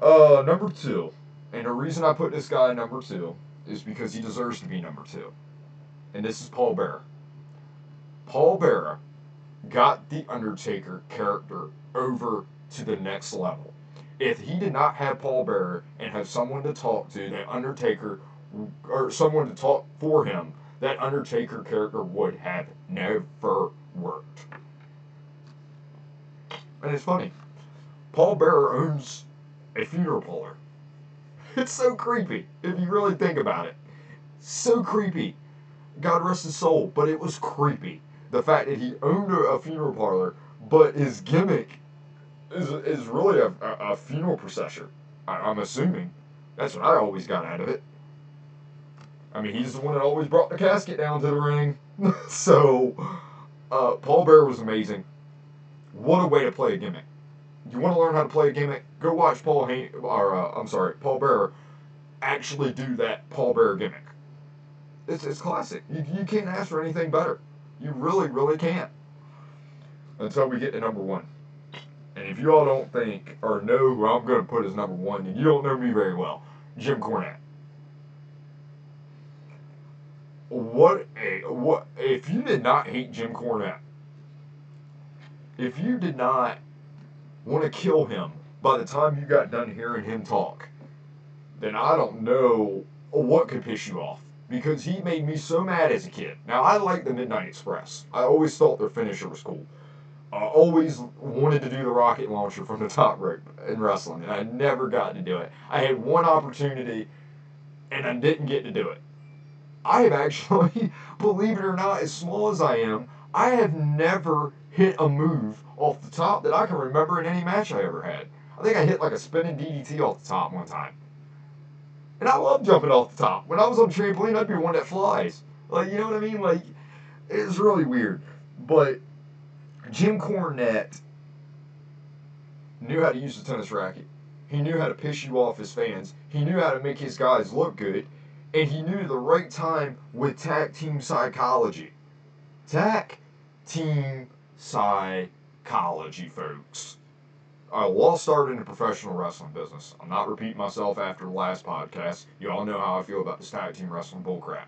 Uh, number two, and the reason I put this guy number two is because he deserves to be number two. And this is Paul Bearer. Paul Bearer got the Undertaker character over to the next level. If he did not have Paul Bearer and have someone to talk to, that Undertaker, or someone to talk for him, that Undertaker character would have never worked. And it's funny. Paul Bearer owns a funeral parlor. *laughs* It's so creepy if you really think about it. So creepy. God rest his soul, but it was creepy. The fact that he owned a, funeral parlor, but his gimmick is, is really a, a, a funeral procession. I, I'm assuming. That's what I always got out of it. I mean, he's the one that always brought the casket down to the ring. *laughs* so, uh, Paul Bearer was amazing. What a way to play a gimmick. You want to learn how to play a gimmick? Go watch Paul Hay- or uh, I'm sorry, Paul Bearer actually do that Paul Bearer gimmick. It's, it's classic. You, you can't ask for anything better. You really, really can't. Until we get to number one. And if you all don't think or know who I'm going to put as number one, then you don't know me very well. Jim Cornette. What a what if you did not hate Jim Cornette? If you did not want to kill him by the time you got done hearing him talk, then I don't know what could piss you off because he made me so mad as a kid. Now I like the Midnight Express. I always thought their finisher was cool. I always wanted to do the rocket launcher from the top rope in wrestling, and I never got to do it. I had one opportunity, and I didn't get to do it. I have actually, *laughs* believe it or not, as small as I am, I have never hit a move off the top that I can remember in any match I ever had. I think I hit like a spinning DDT off the top one time. And I love jumping off the top. When I was on trampoline, I'd be one that flies. Like, you know what I mean? Like, it's really weird. But Jim Cornette knew how to use the tennis racket. He knew how to piss you off his fans. He knew how to make his guys look good. And he knew the right time with tag team psychology. Tag team psychology, folks. I lost start in the professional wrestling business. I'm not repeating myself after the last podcast. You all know how I feel about this tag team wrestling bullcrap.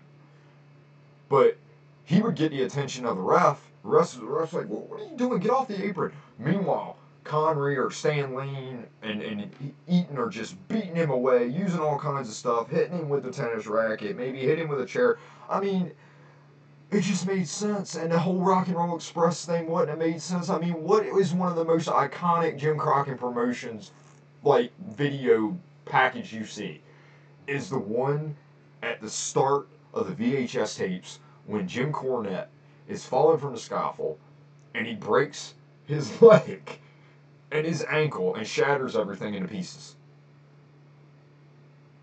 But he would get the attention of the ref. The rest, the ref's like, well, what are you doing? Get off the apron. Meanwhile, Condrey or Stan Lane and, and Eaton are just beating him away, using all kinds of stuff, hitting him with the tennis racket, maybe hitting him with a chair. I mean, it just made sense. And the whole Rock and Roll Express thing wouldn't have made sense. I mean, what is one of the most iconic Jim Crockett promotions, like video package you see, is the one at the start of the VHS tapes when Jim Cornette is falling from the scaffold and he breaks his *laughs* leg and his ankle and shatters everything into pieces.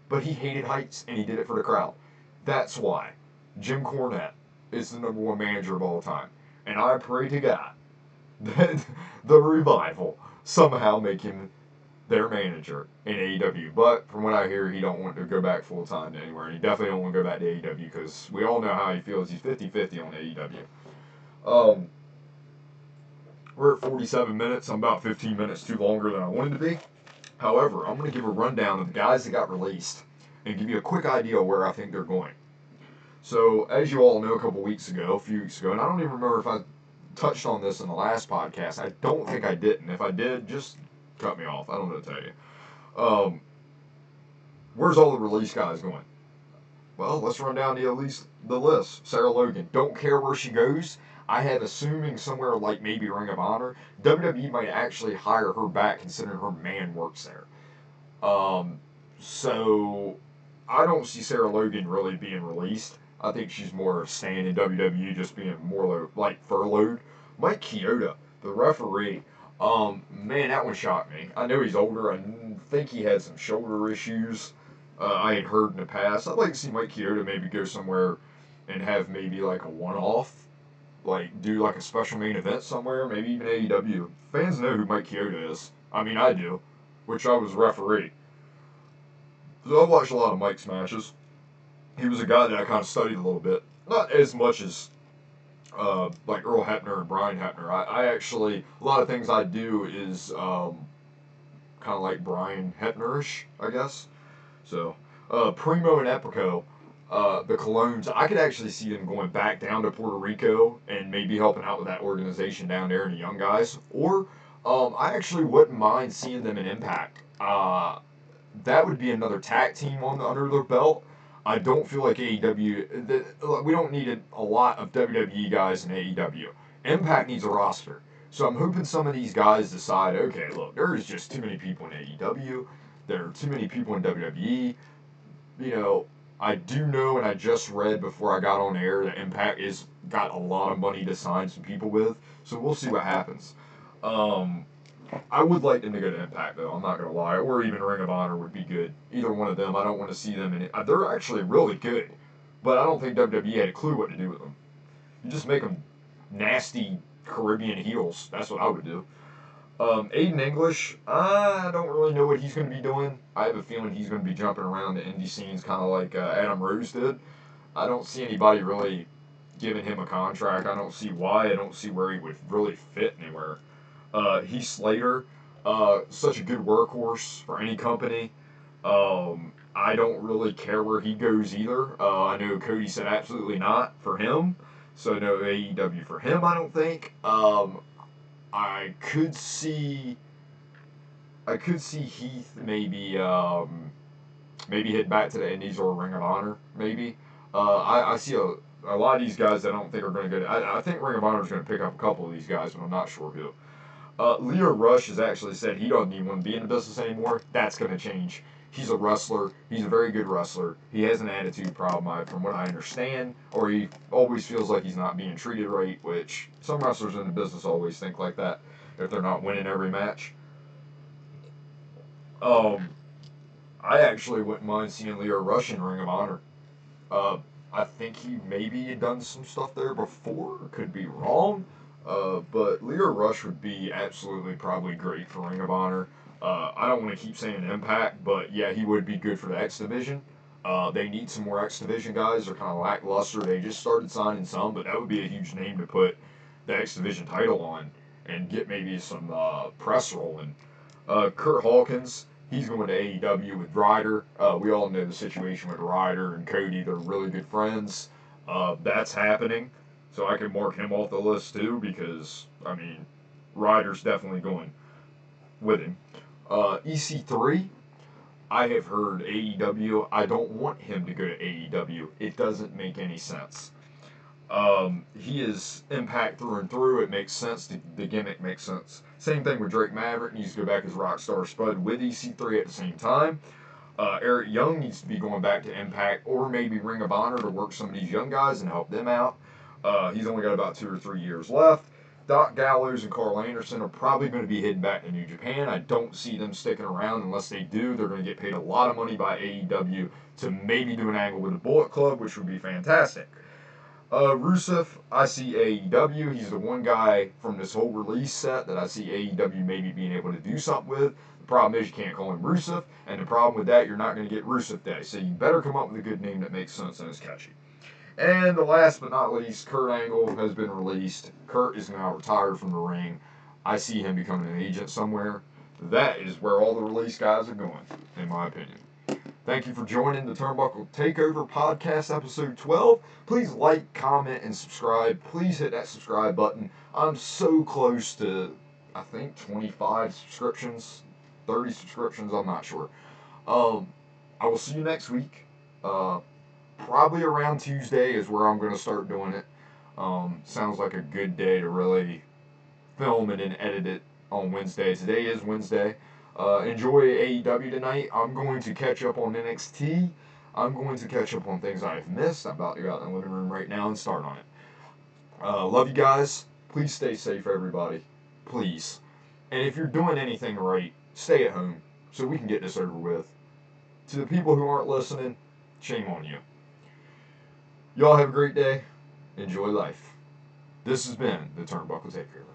But he hated heights and he did it for the crowd. That's why Jim Cornette is the number one manager of all time. And I pray to God *laughs* that the revival somehow make him their manager in AEW. But from what I hear, he don't want to go back full time anywhere, and he definitely don't want to go back to AEW because we all know how he feels. He's 50-50 on AEW. Um, we're at 47 minutes. I'm about 15 minutes too longer than I wanted to be. However, I'm going to give a rundown of the guys that got released and give you a quick idea of where I think they're going. So, as you all know, a couple weeks ago, a few weeks ago, and I don't even remember if I touched on this in the last podcast. I don't think I didn't. If I did, just cut me off. I don't know to tell you. Um, where's all the release guys going? Well, let's run down the at least the list. Sarah Logan. Don't care where she goes. I have assuming somewhere like maybe Ring of Honor. WWE might actually hire her back considering her man works there. Um, so I don't see Sarah Logan really being released. I think she's more staying in WWE, just being more like furloughed. Mike Chioda, the referee, um, man, that one shocked me. I know he's older. I think he had some shoulder issues. Uh, I had heard in the past. I'd like to see Mike Chioda maybe go somewhere and have maybe like a one-off, like do like a special main event somewhere, maybe even AEW. Fans know who Mike Chioda is. I mean, I do, which I was referee. So I've watched a lot of Mike's matches. He was a guy that I kind of studied a little bit, not as much as uh, like Earl Hebner and Brian Hebner. I, I, actually a lot of things I do is um, kind of like Brian Hebnerish, I guess. So uh, Primo and Epico, uh, the Colons, I could actually see them going back down to Puerto Rico and maybe helping out with that organization down there and the young guys. Or um, I actually wouldn't mind seeing them in Impact. Uh, that would be another tag team on the, under their belt. I don't feel like AEW. The, we don't need a, lot of WWE guys in AEW. Impact needs a roster. So I'm hoping some of these guys decide, okay, look, there's just too many people in AEW. There are too many people in WWE. You know, I do know, and I just read before I got on air that Impact is got a lot of money to sign some people with. So we'll see what happens. Um, I would like them to go to Impact though. I'm not gonna lie, or even Ring of Honor would be good. Either one of them. I don't want to see them in it. Uh, they're actually really good, but I don't think WWE had a clue what to do with them. You just make them nasty Caribbean heels. That's what I would do. Um, Aiden English, I don't really know what he's going to be doing. I have a feeling he's going to be jumping around the indie scenes kind of like uh, Adam Rose did. I don't see anybody really giving him a contract. I don't see why. I don't see where he would really fit anywhere. Uh, Heath Slater, uh, such a good workhorse for any company. Um, I don't really care where he goes either. Uh, I know Cody said absolutely not for him. So no AEW for him, I don't think. Um, I could see, I could see Heath maybe, um, maybe head back to the Indies or Ring of Honor, maybe. Uh, I, I see a, a lot of these guys I don't think are going to go. I, I think Ring of Honor is going to pick up a couple of these guys, but I'm not sure who. Uh, Lio Rush has actually said he doesn't even want to be in the business anymore. That's going to change. He's a wrestler. He's a very good wrestler. He has an attitude problem, from what I understand, or he always feels like he's not being treated right, which some wrestlers in the business always think like that if they're not winning every match. Um, I actually wouldn't mind seeing Lio Rush in Ring of Honor. Uh, I think he maybe had done some stuff there before. Could be wrong. Uh, but Lio Rush would be absolutely probably great for Ring of Honor. Uh, I don't want to keep saying Impact, but yeah, he would be good for the X Division. Uh, they need some more X Division guys. They're kind of lackluster. They just started signing some, but that would be a huge name to put the X Division title on and get maybe some uh, press rolling. Uh, Kurt Hawkins, he's going to AEW with Ryder. Uh, we all know the situation with Ryder and Cody. They're really good friends. Uh, that's happening. So I can mark him off the list too because, I mean, Ryder's definitely going with him. Uh, EC3, I have heard AEW. I don't want him to go to AEW. It doesn't make any sense. Um, he is impact through and through. It makes sense. The, the gimmick makes sense. Same thing with Drake Maverick. Needs to go back as Rockstar Spud with EC3 at the same time. Uh, Eric Young needs to be going back to Impact or maybe Ring of Honor to work some of these young guys and help them out. Uh, he's only got about two or three years left. Doc Gallows and Karl Anderson are probably going to be heading back to New Japan. I don't see them sticking around unless they do. They're going to get paid a lot of money by AEW to maybe do an angle with the Bullet Club, which would be fantastic. Uh, Rusev, I see AEW. He's the one guy from this whole release set that I see AEW maybe being able to do something with. The problem is you can't call him Rusev, and the problem with that, you're not going to get Rusev Day. So you better come up with a good name that makes sense and is catchy. And the last but not least, Kurt Angle has been released. Kurt is now retired from the ring. I see him becoming an agent somewhere. That is where all the release guys are going, in my opinion. Thank you for joining the Turnbuckle Takeover Podcast, episode 12. Please like, comment, and subscribe. Please hit that subscribe button. I'm so close to, I think, 25 subscriptions, 30 subscriptions, I'm not sure. Um, I will see you next week. Uh, probably around Tuesday is where I'm going to start doing it. Um, sounds like a good day to really film it and edit it on Wednesday. Today is Wednesday. Uh, enjoy AEW tonight. I'm going to catch up on NXT. I'm going to catch up on things I've missed. I'm about to go out in the living room right now and start on it. Uh, love you guys. Please stay safe, everybody. Please. And if you're doing anything right, stay at home so we can get this over with. To the people who aren't listening, shame on you. Y'all have a great day. Enjoy life. This has been the Turnbuckle Takeover.